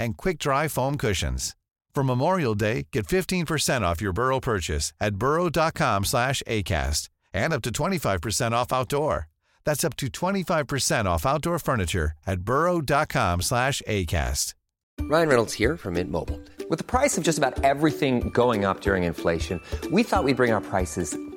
and quick-dry foam cushions. For Memorial Day, get 15% off your Burrow purchase at burrow.com slash ACAST and up to 25% off outdoor. That's up to 25% off outdoor furniture at burrow.com slash ACAST. Ryan Reynolds here from Mint Mobile. With the price of just about everything going up during inflation, we thought we'd bring our prices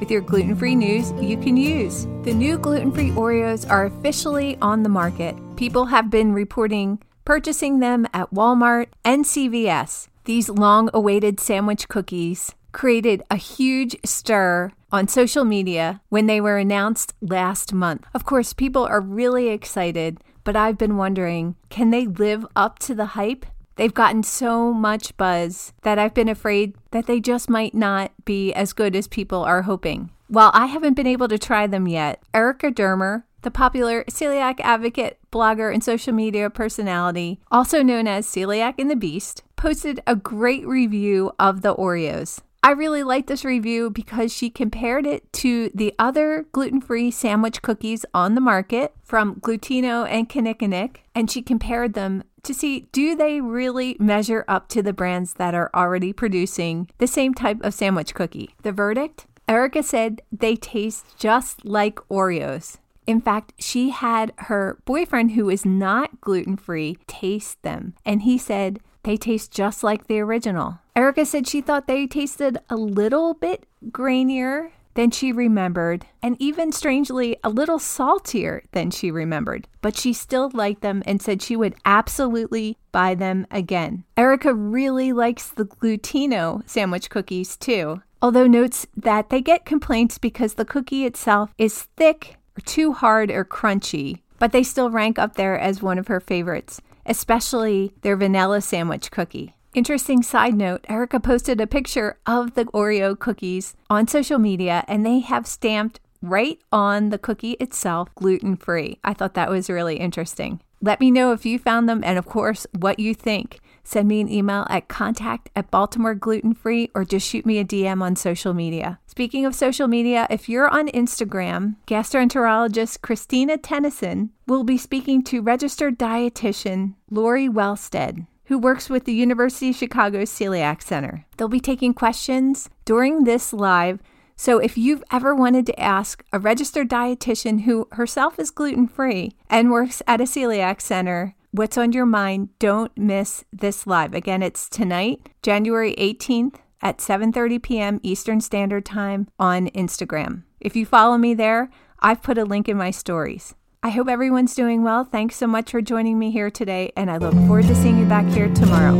with your gluten free news you can use. The new gluten free Oreos are officially on the market. People have been reporting purchasing them at Walmart and CVS. These long awaited sandwich cookies created a huge stir on social media when they were announced last month. Of course, people are really excited, but I've been wondering can they live up to the hype? They've gotten so much buzz that I've been afraid that they just might not be as good as people are hoping. While I haven't been able to try them yet, Erica Dermer, the popular celiac advocate, blogger, and social media personality, also known as Celiac and the Beast, posted a great review of the Oreos. I really like this review because she compared it to the other gluten free sandwich cookies on the market from Glutino and Kinnikinnick, and she compared them to see do they really measure up to the brands that are already producing the same type of sandwich cookie. The verdict? Erica said they taste just like Oreos. In fact, she had her boyfriend, who is not gluten free, taste them, and he said they taste just like the original. Erica said she thought they tasted a little bit grainier than she remembered, and even strangely, a little saltier than she remembered. But she still liked them and said she would absolutely buy them again. Erica really likes the Glutino sandwich cookies too, although notes that they get complaints because the cookie itself is thick or too hard or crunchy, but they still rank up there as one of her favorites, especially their vanilla sandwich cookie. Interesting side note Erica posted a picture of the Oreo cookies on social media and they have stamped right on the cookie itself gluten free. I thought that was really interesting. Let me know if you found them and, of course, what you think. Send me an email at contact at Baltimore Gluten Free or just shoot me a DM on social media. Speaking of social media, if you're on Instagram, gastroenterologist Christina Tennyson will be speaking to registered dietitian Lori Welstead who works with the University of Chicago Celiac Center. They'll be taking questions during this live. So if you've ever wanted to ask a registered dietitian who herself is gluten free and works at a celiac center what's on your mind, don't miss this live. Again, it's tonight, January 18th at 7:30 p.m. Eastern Standard Time on Instagram. If you follow me there, I've put a link in my stories. I hope everyone's doing well. Thanks so much for joining me here today, and I look forward to seeing you back here tomorrow.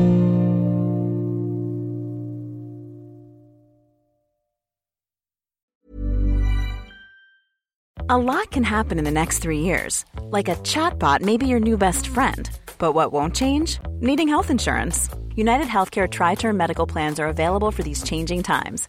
A lot can happen in the next three years. Like a chatbot may be your new best friend. But what won't change? Needing health insurance. United Healthcare Tri Term Medical Plans are available for these changing times